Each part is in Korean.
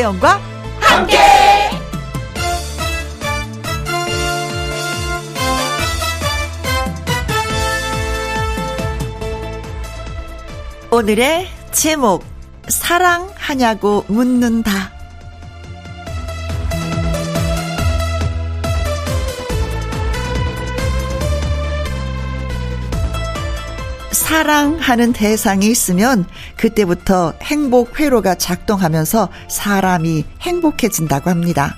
김혜영과 함께. 오늘의 제목 사랑하냐고 묻는다. 사랑하는 대상이 있으면 그때부터 행복 회로가 작동하면서 사람이 행복해진다고 합니다.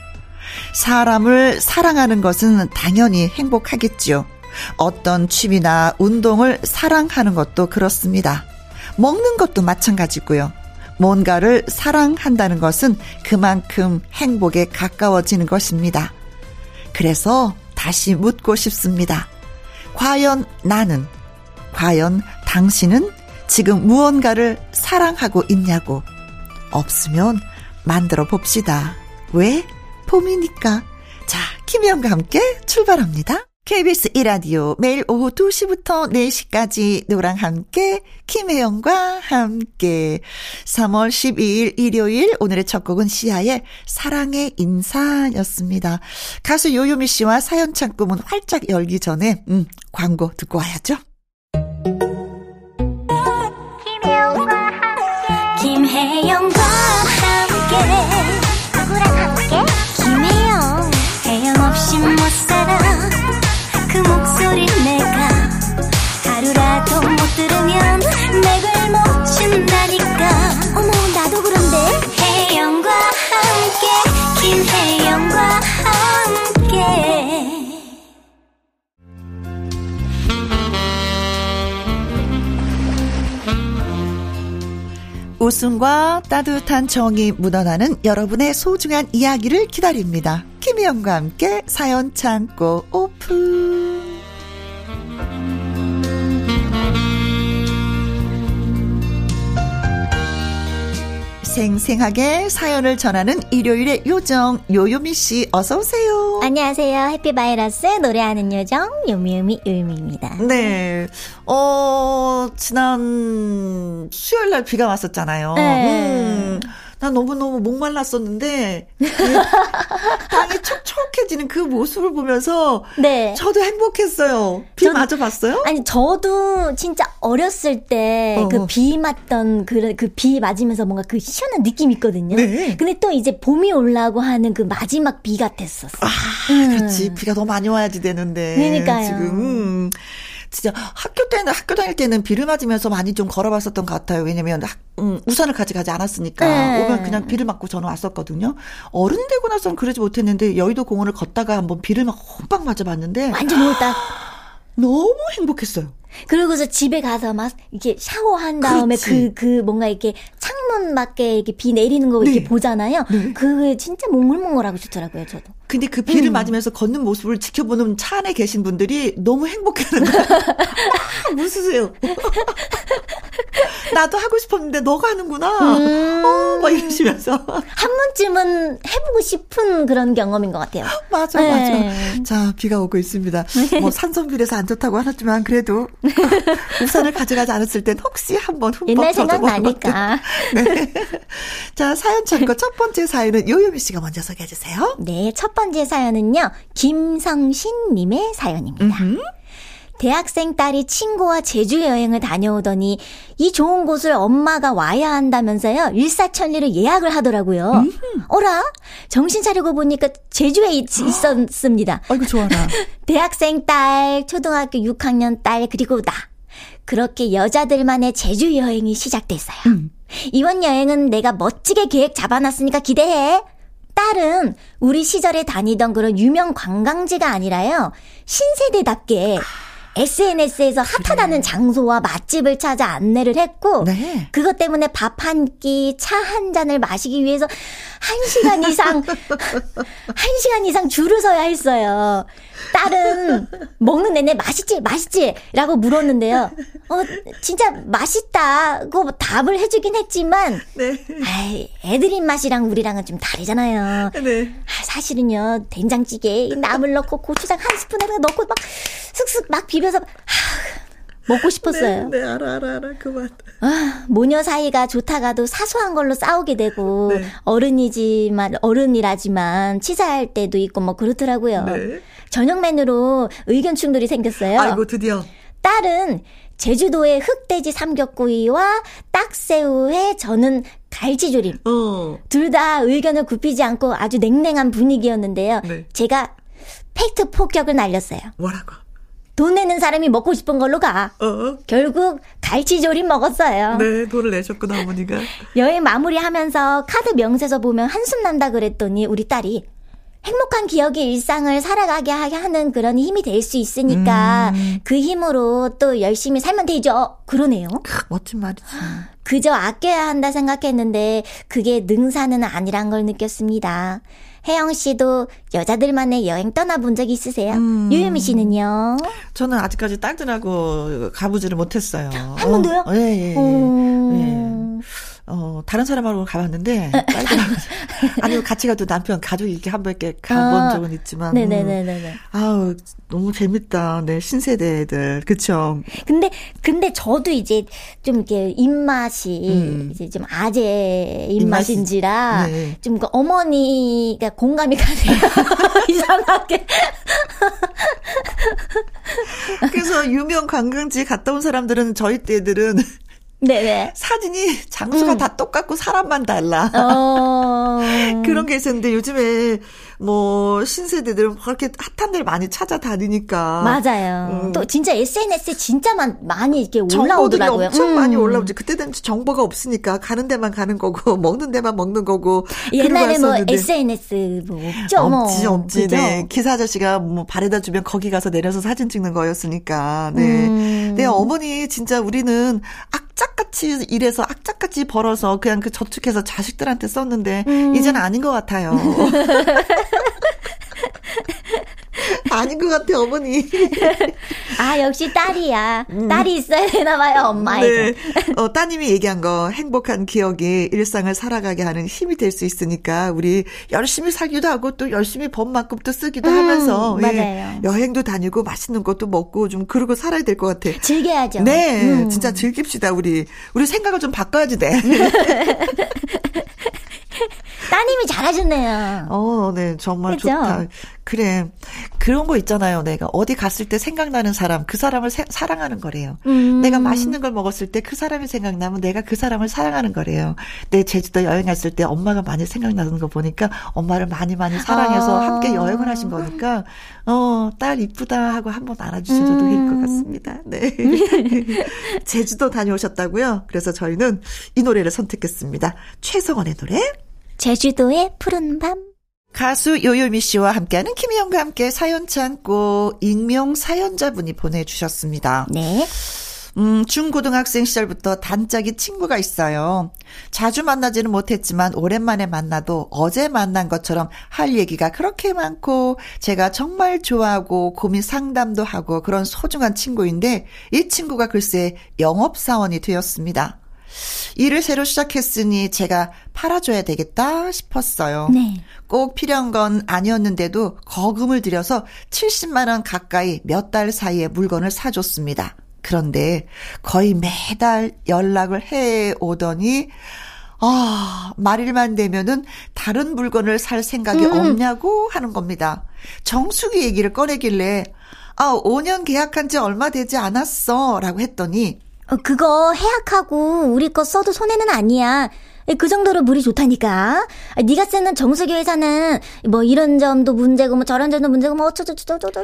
사람을 사랑하는 것은 당연히 행복하겠죠. 어떤 취미나 운동을 사랑하는 것도 그렇습니다. 먹는 것도 마찬가지고요. 뭔가를 사랑한다는 것은 그만큼 행복에 가까워지는 것입니다. 그래서 다시 묻고 싶습니다. 과연 나는 과연 당신은 지금 무언가를 사랑하고 있냐고. 없으면 만들어 봅시다. 왜? 봄이니까. 자, 김혜영과 함께 출발합니다. KBS 이라디오 매일 오후 2시부터 4시까지 누구랑 함께 김혜영과 함께 3월 12일 일요일 오늘의 첫 곡은 시아의 사랑의 인사였습니다. 가수 요요미 씨와 사연 창구문 활짝 열기 전에 음, 광고 듣고 와야죠. 웃음과 따뜻한 정이 묻어나는 여러분의 소중한 이야기를 기다립니다. 김희영과 함께 사연 창고 오픈. 생생하게 사연을 전하는 일요일의 요정 요요미 씨 어서 오세요. 안녕하세요. 해피바이러스 노래하는 요정 요미요미 요미입니다. 네. 어 지난 수요일 날 비가 왔었잖아요. 네. 음. 난 너무너무 목말랐었는데 땅이 촉촉해지는 그 모습을 보면서 네. 저도 행복했어요. 비 전, 맞아 봤어요? 아니 저도 진짜 어렸을 때 그비 맞던 그그 맞으면서 뭔가 그 시원한 느낌이 있거든요. 네. 근데 또 이제 봄이 올라고 하는 그 마지막 비 같았었어. 아, 음. 그렇지. 비가 더 많이 와야지 되는데. 그러니까요. 지금 음. 진짜 학교 때는 학교 다닐 때는 비를 맞으면서 많이 좀 걸어봤었던 것 같아요. 왜냐면 음, 우산을 가져가지 않았으니까 네. 오면 그냥 비를 맞고 저는 왔었거든요. 어른 되고 나서는 그러지 못했는데 여의도 공원을 걷다가 한번 비를 막 홈빵 맞아봤는데 완전 울다. 너무 행복했어요. 그러고서 집에 가서 막 이렇게 샤워한 다음에 그그 그 뭔가 이렇게 창문 밖에 이렇게 비 내리는 거 이렇게 네. 보잖아요. 네. 그게 진짜 몽글몽글하고 좋더라고요, 저도. 근데 그 비를 음. 맞으면서 걷는 모습을 지켜보는 차 안에 계신 분들이 너무 행복해하는 거야. 무슨세요 나도 하고 싶었는데 너가 하는구나. 음. 어, 막 이러시면서. 한 번쯤은 해보고 싶은 그런 경험인 것 같아요. 맞아, 네. 맞아. 자, 비가 오고 있습니다. 뭐 산성비라서 안 좋다고 하셨지만 그래도 우산을 가져가지 않았을 땐 혹시 한번 흠뻑 옛날 생각 나니까. 네. 자, 사연 참고 첫 번째 사연은 요요미 씨가 먼저 소개해 주세요. 네, 첫 번째 사연은요, 김성신님의 사연입니다. 음흠. 대학생 딸이 친구와 제주 여행을 다녀오더니 이 좋은 곳을 엄마가 와야 한다면서요. 일사천리로 예약을 하더라고요. 음. 어라? 정신 차리고 보니까 제주에 있, 있었습니다. 아이고 좋아라. 대학생 딸, 초등학교 6학년 딸 그리고 나. 그렇게 여자들만의 제주 여행이 시작됐어요. 음. 이번 여행은 내가 멋지게 계획 잡아놨으니까 기대해. 딸은 우리 시절에 다니던 그런 유명 관광지가 아니라요. 신세대답게 SNS에서 핫하다는 장소와 맛집을 찾아 안내를 했고 네. 그것 때문에 밥 한 끼, 차 한 잔을 마시기 위해서 1시간 이상 1시간 이상 줄을 서야 했어요. 딸은 먹는 내내 맛있지 맛있지 라고 물었는데요. 어 진짜 맛있다고 답을 해주긴 했지만 네. 아이, 애들 입맛이랑 우리랑은 좀 다르잖아요. 네. 아, 사실은요 된장찌개에 나물 넣고 고추장 한 스푼에다 넣고 막 슥슥 막 비벼서 하, 먹고 싶었어요. 네, 네, 알아, 알아, 알아. 그 맛. 아, 모녀 사이가 좋다가도 사소한 걸로 싸우게 되고, 네. 어른이지만, 어른이라지만, 치사할 때도 있고, 뭐, 그렇더라고요. 네. 저녁 메뉴로 의견 충돌이 생겼어요. 아이고, 드디어. 딸은 제주도의 흑돼지 삼겹구이와 딱새우회, 저는 갈치조림. 어. 둘 다 의견을 굽히지 않고 아주 냉랭한 분위기였는데요. 네. 제가 팩트 폭격을 날렸어요. 뭐라고? 돈 내는 사람이 먹고 싶은 걸로 가. 어? 결국 갈치조림 먹었어요. 네, 돈을 내셨구나, 어머니가. 여행 마무리하면서 카드 명세서 보면 한숨 난다 그랬더니 우리 딸이 행복한 기억의 일상을 살아가게 하는 그런 힘이 될 수 있으니까 음. 그 힘으로 또 열심히 살면 되죠. 그러네요. 멋진 말이지. 그저 아껴야 한다 생각했는데 그게 능사는 아니란 걸 느꼈습니다. 혜영 씨도 여자들만의 여행 떠나본 적 있으세요? 음. 유유미 씨는요? 저는 아직까지 딸들하고 가보지를 못했어요. 한 번도요? 어, 예, 예, 예. 음. 예. 어, 다른 사람하고 가봤는데. 아니면 같이 가도 남편 가족 이렇게 한 번 이렇게 가본 아, 적은 있지만. 네네네네. 음, 아우, 너무 재밌다. 네, 신세대 애들. 그쵸. 근데, 근데 저도 이제 좀 이렇게 입맛이, 음. 이제 좀 아재 입맛인지라, 네. 좀 그 어머니가 공감이 가세요. 이상하게. 그래서 유명 관광지 갔다 온 사람들은 저희 때들은 네네. 사진이 장소가 음. 다 똑같고 사람만 달라. 어... 그런 게 있었는데 요즘에 뭐 신세대들은 그렇게 핫한 데를 많이 찾아다니니까. 맞아요. 음. 또 진짜 SNS에 진짜 만, 많이 이렇게 올라오더라고요. 엄청 음. 많이 올라오지. 그때는 정보가 없으니까 가는 데만 가는 거고 먹는 데만 먹는 거고. 옛날에 뭐 SNS 뭐 없죠. 뭐. 없지 없지. 그죠? 네. 기사 아저씨가 뭐 바래다 주면 거기 가서 내려서 사진 찍는 거였으니까. 네. 음. 네 어머니 진짜 우리는 악착 악착같이 일해서 악착같이 벌어서 그냥 그 저축해서 자식들한테 썼는데 음. 이제는 아닌 것 같아요. 아닌 것 같아, 어머니. 아, 역시 딸이야. 음. 딸이 있어야 되나 봐요, 엄마에게. 네. 어, 따님이 얘기한 거, 행복한 기억이 일상을 살아가게 하는 힘이 될 수 있으니까, 우리 열심히 살기도 하고, 또 열심히 번 만큼 또 쓰기도 음, 하면서, 예, 여행도 다니고, 맛있는 것도 먹고, 좀 그러고 살아야 될 것 같아. 즐겨야죠. 네, 음. 진짜 즐깁시다, 우리. 우리 생각을 좀 바꿔야지 돼. 따님이 잘하셨네요. 어, 네, 정말 그죠? 좋다. 그래. 그런 거 있잖아요. 내가 어디 갔을 때 생각나는 사람, 그 사람을 세, 사랑하는 거래요. 음. 내가 맛있는 걸 먹었을 때 그 사람이 생각나면 내가 그 사람을 사랑하는 거래요. 내 제주도 여행 갔을 때 엄마가 많이 생각나는 거 보니까 엄마를 많이 많이 사랑해서 아. 함께 여행을 하신 거니까, 어, 딸 이쁘다 하고 한번 알아주셔도 음. 될것 같습니다. 네. 제주도 다녀오셨다고요? 그래서 저희는 이 노래를 선택했습니다. 최성원의 노래. 제주도의 푸른 밤. 가수 요요미 씨와 함께하는 김희영과 함께 사연 창고 익명 사연자분이 보내주셨습니다. 네. 음, 중고등학생 시절부터 단짝이 친구가 있어요. 자주 만나지는 못했지만 오랜만에 만나도 어제 만난 것처럼 할 얘기가 그렇게 많고 제가 정말 좋아하고 고민 상담도 하고 그런 소중한 친구인데 이 친구가 글쎄 영업사원이 되었습니다. 일을 새로 시작했으니 제가 팔아줘야 되겠다 싶었어요. 네. 꼭 필요한 건 아니었는데도 거금을 들여서 70만 원 가까이 몇 달 사이에 물건을 사줬습니다. 그런데 거의 매달 연락을 해 오더니 아, 말일만 되면은 다른 물건을 살 생각이 음. 없냐고 하는 겁니다. 정수기 얘기를 꺼내길래 아, 5년 계약한 지 얼마 되지 않았어. 라고 했더니 어, 그거 해약하고 우리 거 써도 손해는 아니야. 그 정도로 물이 좋다니까. 네가 쓰는 정수기 회사는 뭐 이런 점도 문제고 뭐 저런 점도 문제고 뭐 어쩌저쩌저저저저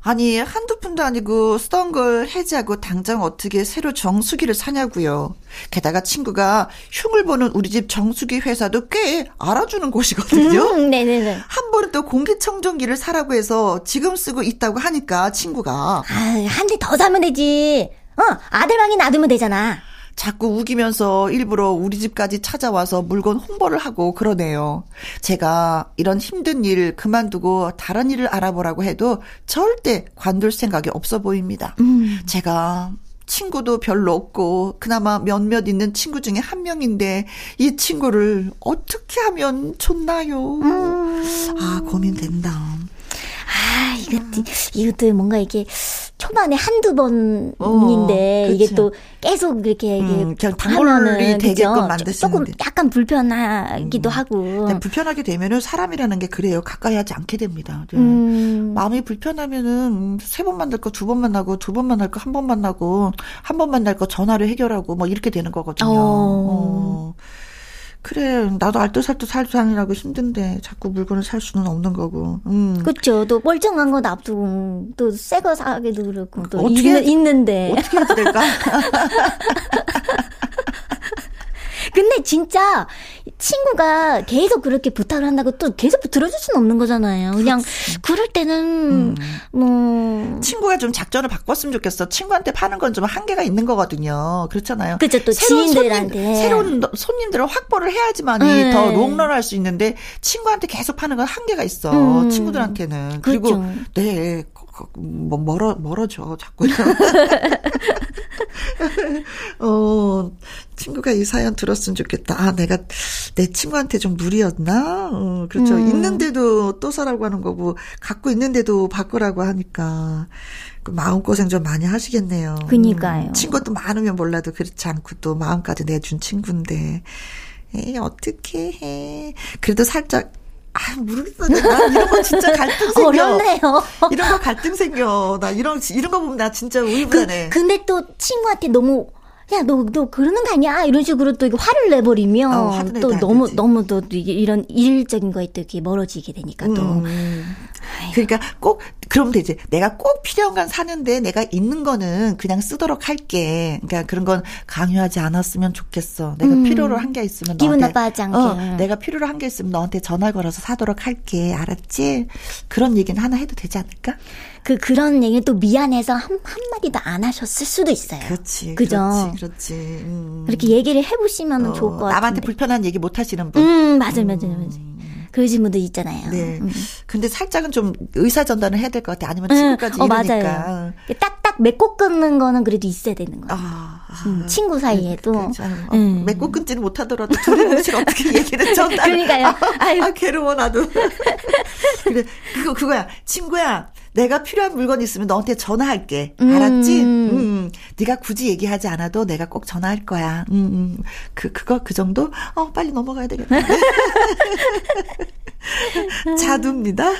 아니 한두 푼도 아니고 쓰던 걸 해지하고 당장 어떻게 새로 정수기를 사냐고요. 게다가 친구가 흉을 보는 우리 집 정수기 회사도 꽤 알아주는 곳이거든요. 음, 네네네. 한 번은 또 공기청정기를 사라고 해서 지금 쓰고 있다고 하니까 친구가 아, 한 대 더 사면 되지. 어, 아들방에 놔두면 되잖아. 자꾸 우기면서 일부러 우리 집까지 찾아와서 물건 홍보를 하고 그러네요. 제가 이런 힘든 일 그만두고 다른 일을 알아보라고 해도 절대 관둘 생각이 없어 보입니다. 음. 제가 친구도 별로 없고 그나마 몇몇 있는 친구 중에 한 명인데 이 친구를 어떻게 하면 좋나요? 음. 아 고민된다. 아 이것도 이것도 뭔가 이게 좀 초반에 한두 번인데 어, 이게 또 계속 이렇게 음, 하면은 되게끔 만드시는 조금 약간 불편하기도 음. 하고 불편하게 되면은 사람이라는 게 그래요 가까이 하지 않게 됩니다. 네. 음. 마음이 불편하면은 세 번 만날 거 두 번 만나고 두 번 만날 거 한 번 만나고 한 번 만날 거 전화로 해결하고 뭐 이렇게 되는 거거든요. 어. 어. 그래 나도 알뜰살뜰 살자느라고 힘든데 자꾸 물건을 살 수는 없는 거고. 음. 그렇죠. 또 멀쩡한 거 놔두고 또 새 거 사기도 그렇고 또 어떻게, 있, 있는데 어떻게 해야 될까? 근데 진짜 친구가 계속 그렇게 부탁을 한다고 또 계속 들어줄 수는 없는 거잖아요. 그냥 그렇지. 그럴 때는 음. 뭐 친구가 좀 작전을 바꿨으면 좋겠어. 친구한테 파는 건 좀 한계가 있는 거거든요. 그렇잖아요. 그렇죠. 또 새로운 지인들한테 손님, 새로운 손님들을 확보를 해야지만이 네. 더 롱런할 수 있는데 친구한테 계속 파는 건 한계가 있어. 음. 친구들한테는. 그리고 그렇죠. 네 뭐 멀어 멀어져 자꾸. 어 친구가 이 사연 들었으면 좋겠다. 아 내가 내 친구한테 좀 무리였나? 어, 그렇죠. 음. 있는데도 또 사라고 하는 거고 갖고 있는데도 바꾸라고 하니까 그 마음 고생 좀 많이 하시겠네요. 그니까요. 음, 친구도 많으면 몰라도 그렇지 않고 또 마음까지 내준 친구인데 에이 어떻게 해. 그래도 살짝 아, 모르겠어. 나 이런 거 진짜 갈등 생겨. 어렵네요. 이런 거 갈등 생겨. 나 이런, 이런 거 보면 나 진짜 우유부단해. 그, 근데 또 친구한테 너무, 야, 너, 너 그러는 거 아니야? 이런 식으로 또 화를 내버리면 어, 또 너무, 되지. 너무 또 이런 일적인 거에 또 이렇게 멀어지게 되니까 또. 음. 그러니까 꼭 그러면 되지. 내가 꼭 필요한 건 사는데 내가 있는 거는 그냥 쓰도록 할게. 그러니까 그런 건 강요하지 않았으면 좋겠어. 내가 음. 필요로 한 게 있으면 기분 나빠하지 않게. 어, 내가 필요로 한 게 있으면 너한테 전화 걸어서 사도록 할게. 알았지? 그런 얘기는 하나 해도 되지 않을까? 그 그런 얘기 또 미안해서 한 한마디도 안 하셨을 수도 있어요. 그렇지. 그죠? 그렇지. 그렇지. 음. 그렇게 얘기를 해 보시면 어, 좋을 것 같아요. 남한테 불편한 얘기 못 하시는 분. 음, 맞아요. 맞아요. 맞아요. 음. 그러신 분도 있잖아요. 네. 음. 근데 살짝은 좀 의사 전달을 해야 될 것 같아. 아니면 친구까지 음. 어, 이러니까. 맞아요. 딱딱 맺고 끊는 거는 그래도 있어야 되는 거예요. 아, 음, 친구 사이에도. 그, 그, 어, 음. 맺고 끊지는 못하더라도 둘이 뭉치 어떻게 얘기를 전달. 그러니까요. 아. 아, 괴로워 나도. 그래 그거 그거야. 친구야. 내가 필요한 물건 있으면 너한테 전화할게. 알았지? 음. 음, 음. 네가 굳이 얘기하지 않아도 내가 꼭 전화할 거야. 음, 음. 그 그거 그 정도? 어, 빨리 넘어가야 되겠다. 자두입니다.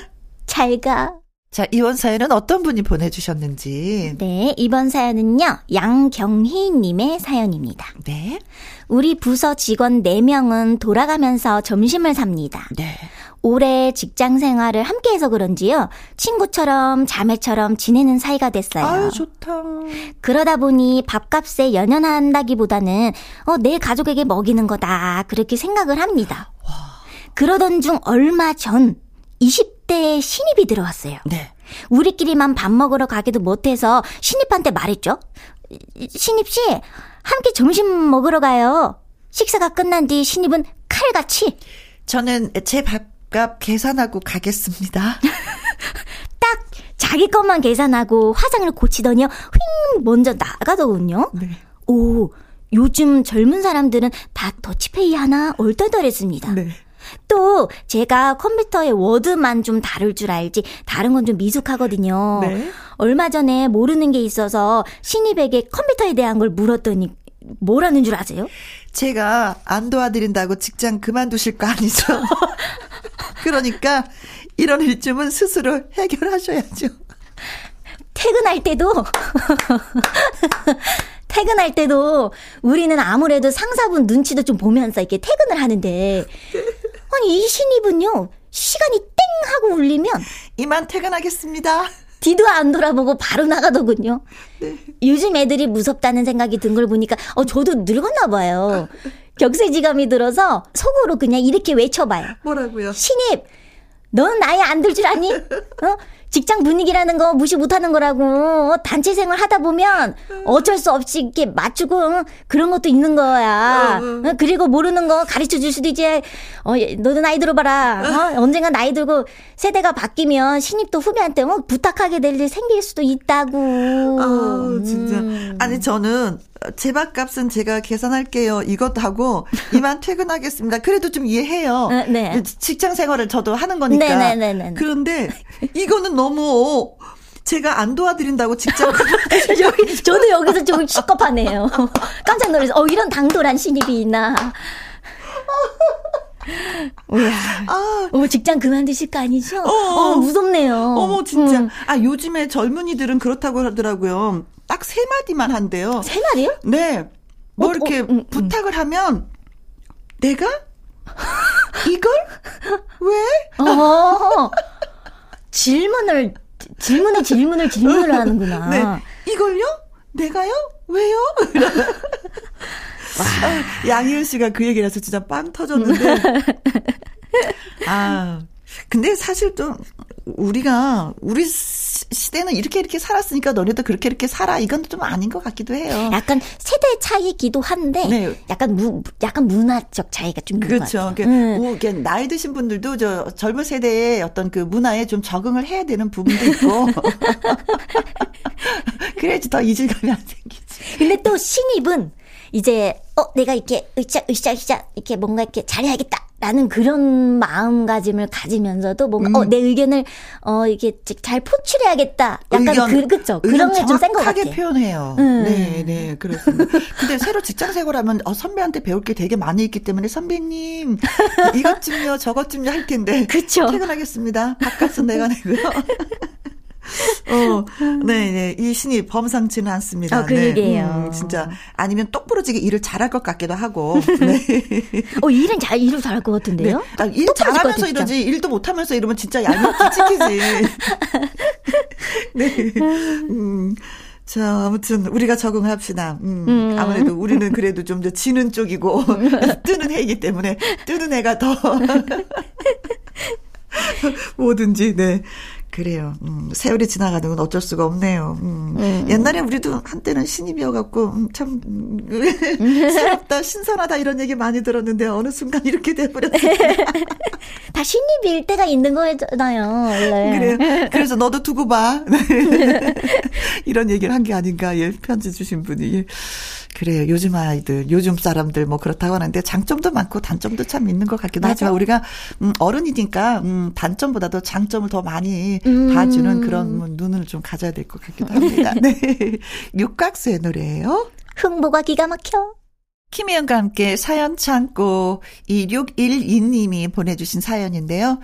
잘 가. 자, 이번 사연은 어떤 분이 보내주셨는지. 네, 이번 사연은요, 양경희님의 사연입니다. 네. 우리 부서 직원 4명은 돌아가면서 점심을 삽니다. 네. 올해 직장 생활을 함께 해서 그런지요, 친구처럼 자매처럼 지내는 사이가 됐어요. 아유, 좋다. 그러다 보니 밥값에 연연한다기보다는, 어, 내 가족에게 먹이는 거다. 그렇게 생각을 합니다. 와. 그러던 중 얼마 전, 20대에 신입이 들어왔어요. 네. 우리끼리만 밥 먹으러 가기도 못해서 신입한테 말했죠. 신입 씨, 함께 점심 먹으러 가요. 식사가 끝난 뒤 신입은 칼같이 저는 제 밥 값 계산하고 가겠습니다. 딱 자기 것만 계산하고 화장을 고치더니요. 휙 먼저 나가더군요. 네. 오, 요즘 젊은 사람들은 다 더치페이 하나 얼떨떨했습니다. 네. 또 제가 컴퓨터에 워드만 좀 다룰 줄 알지 다른 건 좀 미숙하거든요. 네? 얼마 전에 모르는 게 있어서 신입에게 컴퓨터에 대한 걸 물었더니 뭐라는 줄 아세요? 제가 안 도와드린다고 직장 그만두실 거 아니죠? 그러니까 이런 일쯤은 스스로 해결하셔야죠. 퇴근할 때도 퇴근할 때도 우리는 아무래도 상사분 눈치도 좀 보면서 이렇게 퇴근을 하는데 아니, 이 신입은요, 시간이 땡 하고 울리면 이만 퇴근하겠습니다. 뒤도 안 돌아보고 바로 나가더군요. 네. 요즘 애들이 무섭다는 생각이 든 걸 보니까 어 저도 늙었나 봐요. 격세지감이 들어서 속으로 그냥 이렇게 외쳐봐요. 뭐라고요? 신입, 넌 나이 안 들 줄 아니? 어? 직장 분위기라는 거 무시 못하는 거라고. 단체 생활 하다 보면 어쩔 수 없이 이렇게 맞추고 그런 것도 있는 거야. 어, 어. 그리고 모르는 거 가르쳐 줄 수도 이제 어 너도 나이 들어봐라. 어? 언젠가 나이 들고 세대가 바뀌면 신입도 후배한테 뭐 부탁하게 될 일 생길 수도 있다고. 아 진짜. 음. 아니 저는 제 밥값은 제가 계산할게요. 이것 하고 이만 퇴근하겠습니다. 그래도 좀 이해해요. 어, 네. 직장 생활을 저도 하는 거니까. 네네네. 네, 네, 네. 그런데 이거는 너무 제가 안 도와드린다고 직접 여기 저도 여기서 좀 시겁하네요. 깜짝 놀라서 어 이런 당돌한 신입이 있나. 우야. 아, 어머 직장 그만두실 거 아니죠? 어, 어 무섭네요. 어머 진짜. 음. 아 요즘에 젊은이들은 그렇다고 하더라고요. 딱 세 마디만 한대요. 세 마디요? 네. 뭐 어, 이렇게 어, 음, 음. 부탁을 하면 내가 이걸 왜? 어. 질문을 질문에 질문을 질문을 하는구나. 네. 이걸요? 내가요? 왜요? 아, 양희은 씨가 그 얘기를 해서 진짜 빵 터졌는데. 아, 근데 사실 또 우리가 우리 시대는 이렇게 이렇게 살았으니까 너네도 그렇게 이렇게 살아 이건 좀 아닌 것 같기도 해요. 약간 세대 차이기도 한데 네. 약간 무 약간 문화적 차이가 좀 그렇죠. 그러니까 음. 나이 드신 분들도 저 젊은 세대의 어떤 그 문화에 좀 적응을 해야 되는 부분도 있고 그래야지 더 이질감이 안 생기지. 근데 또 신입은 이제 어 내가 이렇게 으쌰 으쌰 으쌰 이렇게 뭔가 이렇게 잘해야겠다. 라는 그런 마음가짐을 가지면서도 뭔가 음. 어내 의견을 어 이게 잘 포출해야겠다. 약간 의견, 그 그죠 그런 게 좀 센 것 같아요. 표현해요. 음. 네, 네 그렇습니다. 근데 새로 직장 생활하면 어 선배한테 배울 게 되게 많이 있기 때문에 선배님 이것 좀요 저것 좀요 할 텐데. 그렇죠. 퇴근하겠습니다. 바깥은 내가 내고요. 어, 네, 네. 이 신이 범상치는 않습니다. 어, 그러게요. 네. 음, 진짜 아니면 똑부러지게 일을 잘할 것 같기도 하고. 네. 어, 일은 잘 일을 잘할 것 같은데요? 네. 아, 일 잘하면서 이러지 일도 못하면서 이러면 진짜 얄밉게 찍히지. 네. 음. 자, 아무튼 우리가 적응합시다. 음, 음. 아무래도 우리는 그래도 좀 더 지는 쪽이고 뜨는 해이기 때문에 뜨는 해가 더 뭐든지 네 그래요. 음, 세월이 지나가는 건 어쩔 수가 없네요. 음, 음. 옛날에 우리도 한때는 신입이어갖고 음, 참 음, 새롭다, 신선하다 이런 얘기 많이 들었는데 어느 순간 이렇게 돼버렸어요. 다 신입일 때가 있는 거잖아요. 원래. 그래요. 그래서 너도 두고 봐. 이런 얘기를 한 게 아닌가. 예, 편지 주신 분이. 그래요. 요즘 아이들, 요즘 사람들 뭐 그렇다고 하는데 장점도 많고 단점도 참 있는 것 같기도 맞아. 하지만 우리가 음, 어른이니까 음, 단점보다도 장점을 더 많이 음. 봐주는 그런 뭐, 눈을 좀 가져야 될 것 같기도 합니다. 네. 육각수의 노래예요. 흥보가 기가 막혀. 김혜영과 함께 사연 창고 2612님이 보내주신 사연인데요.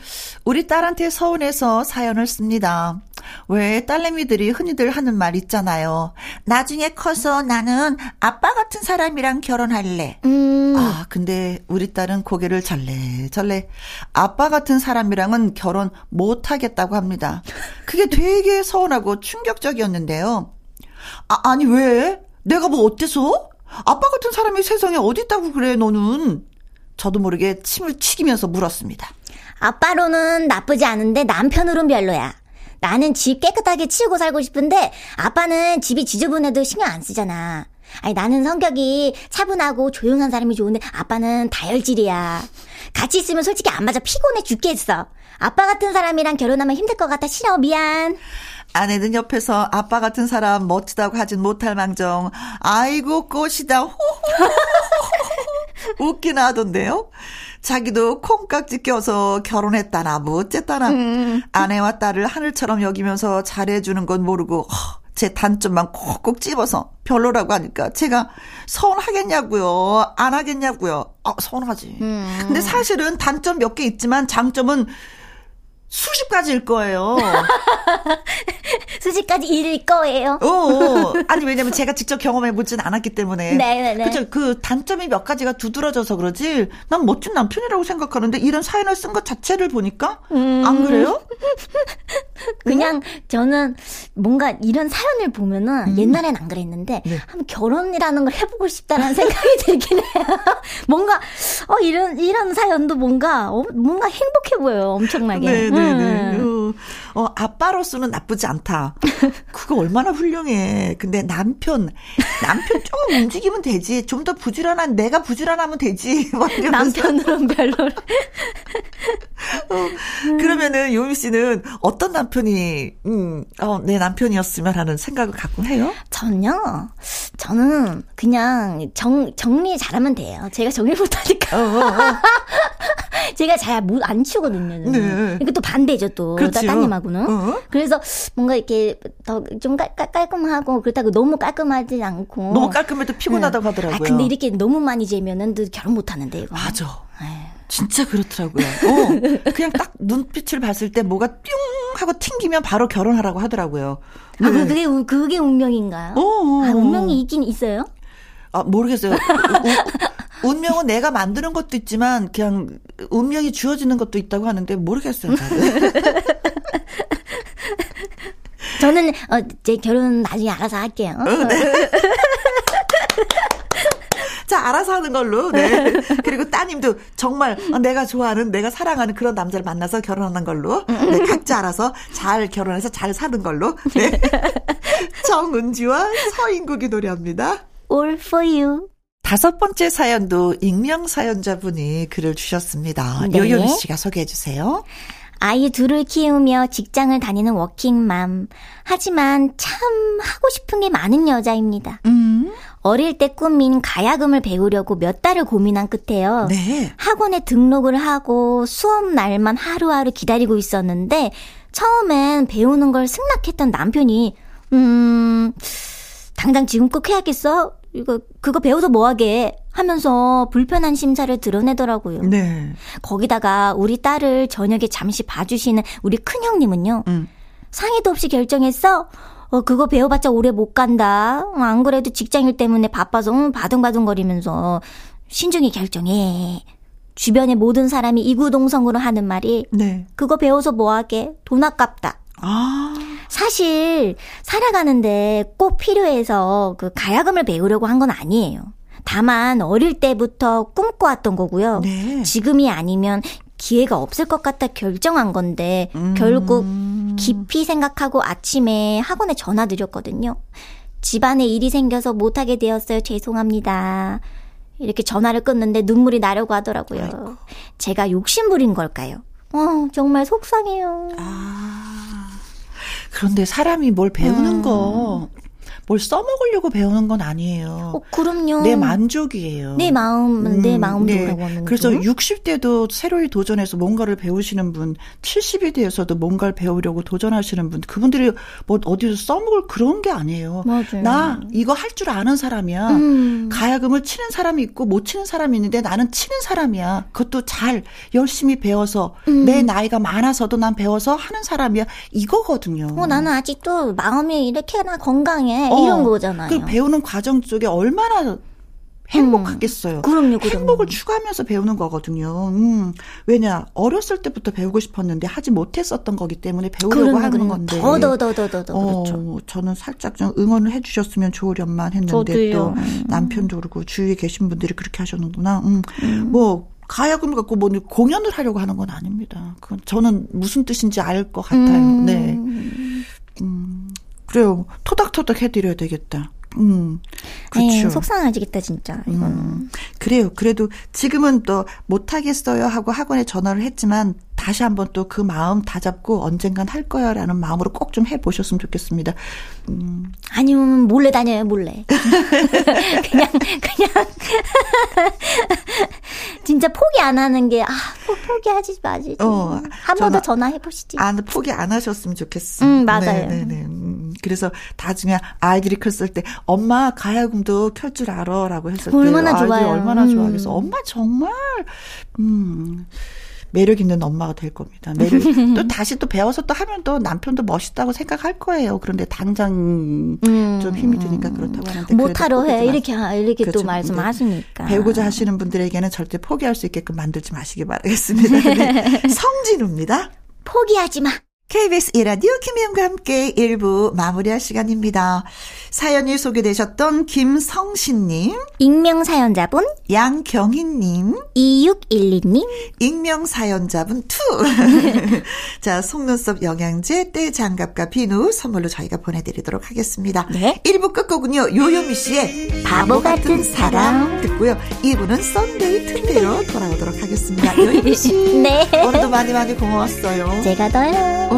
우리 딸한테 서운해서 사연을 씁니다. 왜 딸내미들이 흔히들 하는 말 있잖아요. 나중에 커서 나는 아빠 같은 사람이랑 결혼할래. 음. 아, 근데 우리 딸은 고개를 절레, 절레. 아빠 같은 사람이랑은 결혼 못 하겠다고 합니다. 그게 되게 서운하고 충격적이었는데요. 아, 아니, 왜? 내가 뭐 어때서? 아빠 같은 사람이 세상에 어디 있다고 그래, 너는? 저도 모르게 침을 튀기면서 물었습니다. 아빠로는 나쁘지 않은데 남편으론 별로야. 나는 집 깨끗하게 치우고 살고 싶은데 아빠는 집이 지저분해도 신경 안 쓰잖아. 아니 나는 성격이 차분하고 조용한 사람이 좋은데 아빠는 다혈질이야. 같이 있으면 솔직히 안 맞아 피곤해 죽겠어. 아빠 같은 사람이랑 결혼하면 힘들 것 같아 싫어 미안. 아내는 옆에서 아빠 같은 사람 멋지다고 하진 못할 망정. 아이고 꽃이다. 웃기나 하던데요. 자기도 콩깍지 껴서 결혼했다나 뭐 어쨌다나 음. 아내와 딸을 하늘처럼 여기면서 잘해주는 건 모르고 허, 제 단점만 콕콕 집어서 별로라고 하니까 제가 서운하겠냐고요 안 하겠냐고요 아 서운하지 음. 근데 사실은 단점 몇 개 있지만 장점은 수십 가지일 거예요. 수십 가지 일일 거예요. 어, 어. 아니 왜냐면 제가 직접 경험해 보진 않았기 때문에. 네네네. 그죠. 그 단점이 몇 가지가 두드러져서 그러지. 난 멋진 남편이라고 생각하는데 이런 사연을 쓴 것 자체를 보니까 음. 안 그래요? 그냥 음? 저는 뭔가 이런 사연을 보면은 음. 옛날엔 안 그랬는데 네. 한번 결혼이라는 걸 해보고 싶다는 생각이 들긴 해요. 뭔가 어 이런 이런 사연도 뭔가 어, 뭔가 행복해 보여요. 엄청나게. 네. 네네. 음. 어, 아빠로서는 나쁘지 않다. 그거 얼마나 훌륭해. 근데 남편, 남편 조금 움직이면 되지. 좀 더 부지런한, 내가 부지런하면 되지. 남편으로는 별로. 어, 그러면은 요미 씨는 어떤 남편이, 음, 어, 내 남편이었으면 하는 생각을 갖고 해요? 전요? 저는 그냥 정, 정리 잘하면 돼요. 제가 정리 못하니까. 어, 어, 어. 제가 잘 안 치거든요. 네. 이게 또 반대죠 또 그렇죠. 따님하고 는. 어? 그래서 뭔가 이렇게 더 좀 깔끔하고 그렇다고 너무 깔끔하지 않고. 너무 깔끔해도 피곤하다고 네. 하더라고요. 아, 근데 이렇게 너무 많이 재면은 결혼 못 하는데 이거. 맞아. 네. 진짜 그렇더라고요. 어, 그냥 딱 눈빛을 봤을 때 뭐가 뿅 하고 튕기면 바로 결혼하라고 하더라고요. 아, 네. 그게, 그게 운명인가요? 어, 어, 아, 운명이 있긴 있어요? 아, 모르겠어요. 운명은 내가 만드는 것도 있지만 그냥 운명이 주어지는 것도 있다고 하는데 모르겠어요. 저는 어, 제 결혼 나중에 알아서 할게요. 어, 네. 자, 알아서 하는 걸로. 네. 그리고 따님도 정말 내가 좋아하는, 내가 사랑하는 그런 남자를 만나서 결혼하는 걸로. 네, 각자 알아서 잘 결혼해서 잘 사는 걸로. 네. 정은지와 서인국이 노래합니다. All for you. 다섯 번째 사연도 익명 사연자분이 글을 주셨습니다. 네. 요요미 씨가 소개해 주세요. 아이 둘을 키우며 직장을 다니는 워킹맘. 하지만 참 하고 싶은 게 많은 여자입니다. 음. 어릴 때 꿈인 가야금을 배우려고 몇 달을 고민한 끝에요. 네. 학원에 등록을 하고 수업 날만 하루하루 기다리고 있었는데 처음엔 배우는 걸 승낙했던 남편이 음 당장 지금 꼭 해야겠어? 이거 그거 배워서 뭐하게 하면서 불편한 심사를 드러내더라고요. 네. 거기다가 우리 딸을 저녁에 잠시 봐주시는 우리 큰 형님은요. 음. 상의도 없이 결정했어. 어 그거 배워봤자 오래 못 간다. 안 그래도 직장일 때문에 바빠서 응, 바둥바둥거리면서 신중히 결정해. 주변의 모든 사람이 이구동성으로 하는 말이 네. 그거 배워서 뭐하게 돈 아깝다. 아. 사실 살아가는데 꼭 필요해서 그 가야금을 배우려고 한 건 아니에요. 다만 어릴 때부터 꿈꿔왔던 거고요. 네. 지금이 아니면 기회가 없을 것 같다 결정한 건데 음. 결국 깊이 생각하고 아침에 학원에 전화 드렸거든요. 집안에 일이 생겨서 못하게 되었어요. 죄송합니다. 이렇게 전화를 끊는데 눈물이 나려고 하더라고요. 아이고. 제가 욕심부린 걸까요? 어, 정말 속상해요. 아. 그런데 사람이 뭘 배우는 음. 거 뭘 써먹으려고 배우는 건 아니에요. 어, 그럼요. 내 만족이에요. 내 마음, 음, 내 마음대로 네. 그래서 60대도 새로이 도전해서 뭔가를 배우시는 분, 70이 되어서도 뭔가를 배우려고 도전하시는 분, 그분들이 뭐 어디서 써먹을 그런 게 아니에요. 맞아요. 나 이거 할 줄 아는 사람이야. 음. 가야금을 치는 사람이 있고 못 치는 사람이 있는데 나는 치는 사람이야. 그것도 잘 열심히 배워서 음. 내 나이가 많아서도 난 배워서 하는 사람이야. 이거거든요. 어, 나는 아직도 마음이 이렇게나 건강해. 어, 이런 거잖아요. 그 배우는 과정 쪽에 얼마나 행복하겠어요. 음, 그럼요, 그럼요. 행복을 추구하면서 배우는 거거든요. 음, 왜냐 어렸을 때부터 배우고 싶었는데 하지 못했었던 거기 때문에 배우려고 그럼, 하는 그럼. 건데. 더더더더더 어, 그렇죠. 저는 살짝 좀 응원을 해주셨으면 좋으련만 했는데 저도요. 또 음. 남편도 그렇고 주위에 계신 분들이 그렇게 하셨는구나. 음, 음. 뭐 가야금 갖고 뭐 공연을 하려고 하는 건 아닙니다. 그건 저는 무슨 뜻인지 알 것 같아요. 음. 네. 음. 그래요. 토닥토닥 해드려야 되겠다. 음. 그렇죠. 에이, 속상하지겠다, 진짜. 이거는. 음, 그래요. 그래도 지금은 또 못하겠어요 하고 학원에 전화를 했지만 다시 한번 또 그 마음 다 잡고 언젠간 할 거야 라는 마음으로 꼭 좀 해보셨으면 좋겠습니다. 음. 아니면 몰래 다녀요, 몰래. 그냥, 그냥. 진짜 포기 안 하는 게, 아, 포기하지 마지. 어, 한번 더 전화해보시지. 아, 포기 안 하셨으면 좋겠어. 음, 맞아요. 네네네. 네, 네. 음, 그래서 나중에 아이들이 컸을 때, 엄마 가야금도 켤 줄 알아 라고 했을 때. 얼마나 좋아요. 얼마나 음. 좋아. 그래서 엄마 정말, 음. 매력 있는 엄마가 될 겁니다. 매력 또 다시 또 배워서 또 하면 또 남편도 멋있다고 생각할 거예요. 그런데 당장 음. 좀 힘이 드니까 그렇다고 하는데 못하러 해 이렇게 이렇게 그렇죠. 또 말씀하시니까 배우고자 하시는 분들에게는 절대 포기할 수 있게끔 만들지 마시기 바라겠습니다. 네. 성진우입니다. 포기하지 마. KBS 2라디오 김혜영과 함께 1부 마무리할 시간입니다. 사연이 소개되셨던 김성신님, 익명사연자분, 양경희님, 2612님, 익명사연자분 2. 자, 속눈썹 영양제, 때 장갑과 비누 선물로 저희가 보내드리도록 하겠습니다. 네. 1부 끝곡은요, 요요미 씨의 바보 같은 사랑 듣고요. 2부는 Sunday 튼데이로 돌아오도록 하겠습니다. 요요미 씨. 네. 오늘도 많이 많이 고마웠어요. 제가 더요.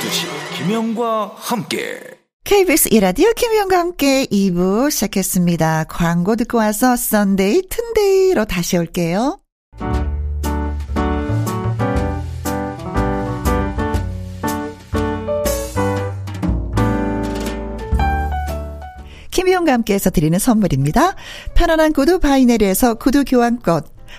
오후 2시 김혜영과 함께 KBS 2라디오 김혜영과 함께 2부 시작했습니다. 광고 듣고 와서 Sunday 튼데이로 다시 올게요. 김혜영과 함께해서 드리는 선물입니다. 편안한 구두 바이네르에서 구두 교환권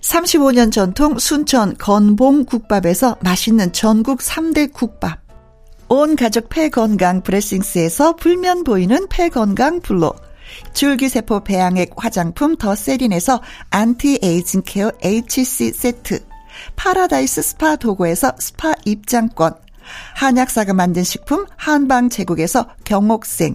35년 전통 순천 건봉 국밥에서 맛있는 전국 3대 국밥. 온 가족 폐건강 브레싱스에서 불면 보이는 폐건강 블로. 줄기세포 배양액 화장품 더 세린에서 anti-aging care HC 세트. 파라다이스 스파 도구에서 스파 입장권. 한약사가 만든 식품 한방 제국에서 경옥생.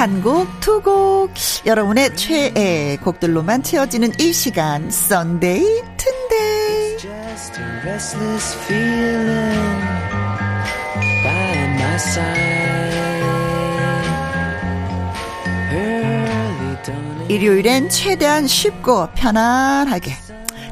한 곡, 두 곡, 여러분의 최애 곡들로만 채워지는 이 시간, Sunday, 튼데이. 일요일엔 최대한 쉽고 편안하게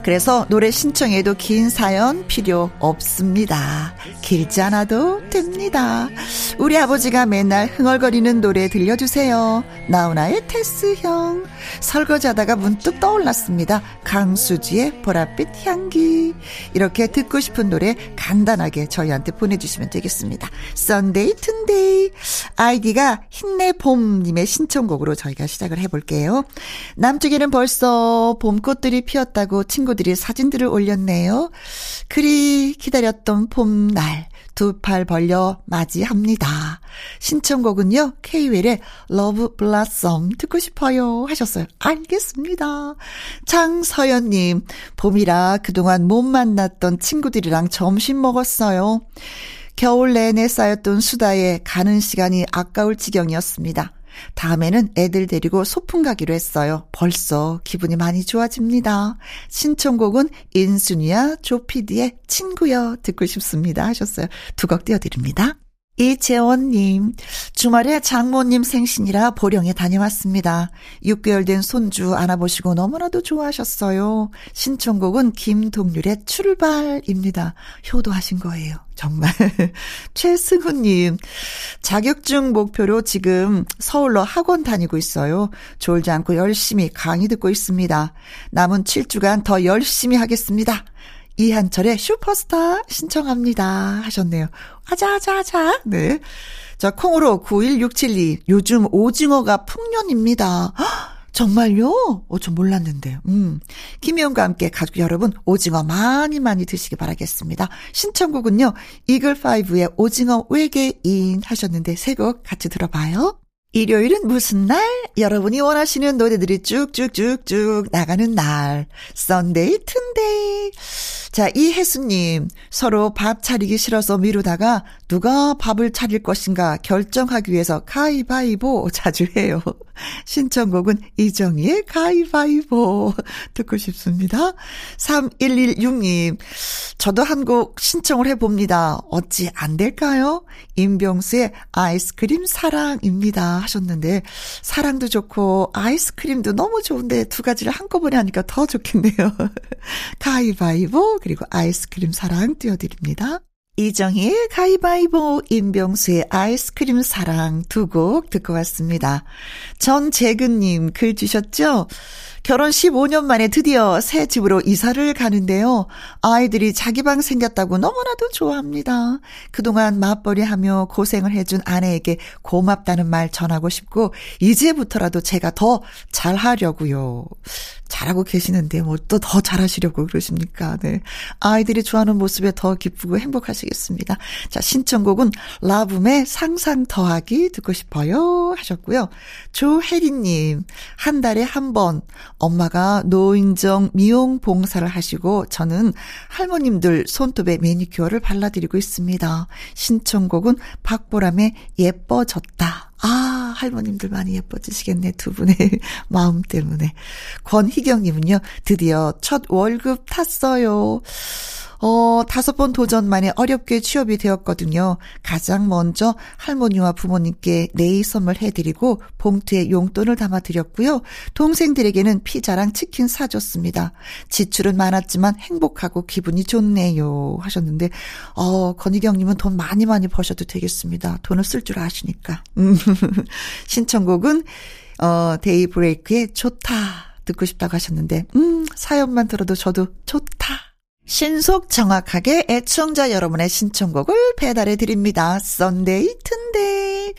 그래서 노래 신청해도 긴 사연 필요 없습니다. 길지 않아도 됩니다. 우리 아버지가 맨날 흥얼거리는 노래 들려주세요. 나훈아의 테스형. 설거지하다가 문득 떠올랐습니다. 강수지의 보랏빛 향기. 이렇게 듣고 싶은 노래 간단하게 저희한테 보내주시면 되겠습니다. Sunday 튼데이. 아이디가 힘내봄님의 신청곡으로 저희가 시작을 해볼게요. 남쪽에는 벌써 봄꽃들이 피었다고 친구들 이 사진들을 올렸네요. 그리 기다렸던 봄날. 두 팔 벌려 맞이합니다. 신청곡은요, 케이윌의 Love Blossom 듣고 싶어요 하셨어요. 알겠습니다. 장서연 님, 봄이라 그동안 못 만났던 친구들이랑 점심 먹었어요. 겨울 내내 쌓였던 수다에 가는 시간이 아까울 지경이었습니다. 다음에는 애들 데리고 소풍 가기로 했어요. 벌써 기분이 많이 좋아집니다. 신청곡은 인순이야 조피디의 친구여 듣고 싶습니다 하셨어요. 두 곡 띄워드립니다. 이재원님, 주말에 장모님 생신이라 보령에 다녀왔습니다. 6개월 된 손주 안아보시고 너무나도 좋아하셨어요. 신청곡은 김동률의 출발입니다. 효도하신 거예요. 정말. 최승훈님, 자격증 목표로 지금 서울로 학원 다니고 있어요. 졸지 않고 열심히 강의 듣고 있습니다. 남은 7주간 더 열심히 하겠습니다. 이한철의 슈퍼스타 신청합니다. 하셨네요. 아자아자아자. 네. 자, 콩으로 91672. 요즘 오징어가 풍년입니다. 헉, 정말요? 어, 저 몰랐는데. 음. 김희영과 함께 가족 여러분, 오징어 많이 많이 드시기 바라겠습니다. 신청곡은요, 이글5의 오징어 외계인 하셨는데, 세 곡 같이 들어봐요. 일요일은 무슨 날? 여러분이 원하시는 노래들이 쭉쭉쭉쭉 나가는 날. Sunday, 튼데이. 자, 이혜수님. 서로 밥 차리기 싫어서 미루다가 누가 밥을 차릴 것인가 결정하기 위해서 가위바위보 자주 해요. 신청곡은 이정희의 가위바위보 듣고 싶습니다. 3116님. 저도 한 곡 신청을 해봅니다. 어찌 안 될까요? 임병수의 아이스크림 사랑입니다. 하셨는데, 사랑도 좋고, 아이스크림도 너무 좋은데, 두 가지를 한꺼번에 하니까 더 좋겠네요. 가위바위보, 그리고 아이스크림 사랑 띄워드립니다. 이정희의 가위바위보, 임병수의 아이스크림 사랑 두 곡 듣고 왔습니다. 전재근님 글 주셨죠? 결혼 15년 만에 드디어 새 집으로 이사를 가는데요. 아이들이 자기 방 생겼다고 너무나도 좋아합니다. 그동안 맞벌이 하며 고생을 해준 아내에게 고맙다는 말 전하고 싶고, 이제부터라도 제가 더 잘하려고요. 잘하고 계시는데 뭐또더 잘하시려고 그러십니까? 네. 아이들이 좋아하는 모습에 더 기쁘고 행복하시겠습니다. 자, 신청곡은 라붐의 상상 더하기 듣고 싶어요 하셨고요. 조혜리님, 한 달에 한 번 엄마가 노인정 미용 봉사를 하시고 저는 할머님들 손톱에 매니큐어를 발라드리고 있습니다. 신청곡은 박보람의 예뻐졌다. 아, 할머님들 많이 예뻐지시겠네, 두 분의 마음 때문에. 권희경님은요, 드디어 첫 월급 탔어요. 어, 다섯 번 도전 만에 어렵게 취업이 되었거든요. 가장 먼저 할머니와 부모님께 네이 선물 해드리고 봉투에 용돈을 담아드렸고요. 동생들에게는 피자랑 치킨 사줬습니다. 지출은 많았지만 행복하고 기분이 좋네요. 하셨는데, 어, 건희경님은 돈 많이 많이 버셔도 되겠습니다. 돈을 쓸 줄 아시니까. 음. 신청곡은, 어, 데이브레이크의 좋다. 듣고 싶다고 하셨는데, 음, 사연만 들어도 저도 좋다. 신속 정확하게 애청자 여러분의 신청곡을 배달해 드립니다. Sunday 튼데이.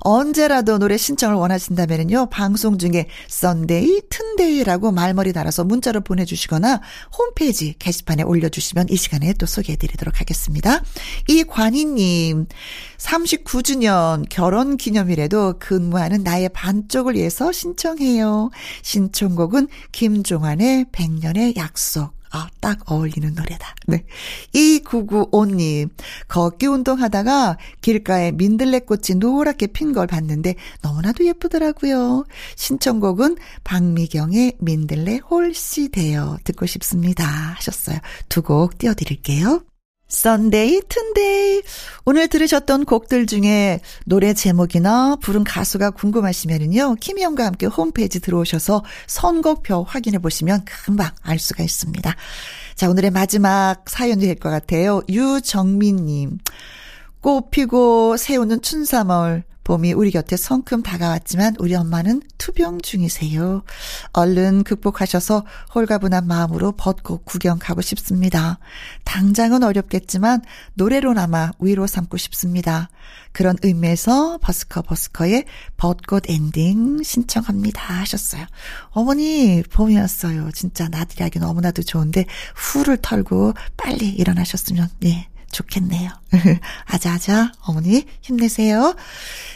언제라도 노래 신청을 원하신다면요. 방송 중에 Sunday 튼데이라고 말머리 달아서 문자로 보내주시거나 홈페이지 게시판에 올려주시면 이 시간에 또 소개해 드리도록 하겠습니다. 이관희님, 39주년 결혼 기념일에도 근무하는 나의 반쪽을 위해서 신청해요. 신청곡은 김종환의 100년의 약속. 아, 딱 어울리는 노래다. 네. 2995님, 걷기 운동하다가 길가에 민들레꽃이 노랗게 핀 걸 봤는데 너무나도 예쁘더라고요. 신청곡은 박미경의 민들레 홀씨 되어 듣고 싶습니다. 하셨어요. 두 곡 띄워드릴게요. Sunday 튼데이 오늘 들으셨던 곡들 중에 노래 제목이나 부른 가수가 궁금하시면은요 김희영과 함께 홈페이지 들어오셔서 선곡표 확인해 보시면 금방 알 수가 있습니다. 자 오늘의 마지막 사연이 될 것 같아요. 유정민님 꽃 피고 새우는 춘삼월 봄이 우리 곁에 성큼 다가왔지만 우리 엄마는 투병 중이세요. 얼른 극복하셔서 홀가분한 마음으로 벚꽃 구경 가고 싶습니다. 당장은 어렵겠지만 노래로나마 위로 삼고 싶습니다. 그런 의미에서 버스커 버스커의 벚꽃 엔딩 신청합니다 하셨어요. 어머니 봄이었어요. 진짜 나들이 하기 너무나도 좋은데 훌훌 털고 빨리 일어나셨으면 네. 좋겠네요. 아자아자, 어머니, 힘내세요.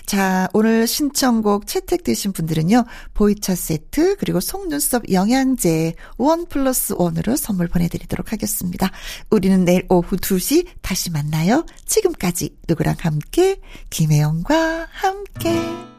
자, 오늘 신청곡 채택되신 분들은요, 보이차 세트, 그리고 속눈썹 영양제 one plus one으로 선물 보내드리도록 하겠습니다. 우리는 내일 오후 2시 다시 만나요. 지금까지 누구랑 함께, 김혜영과 함께.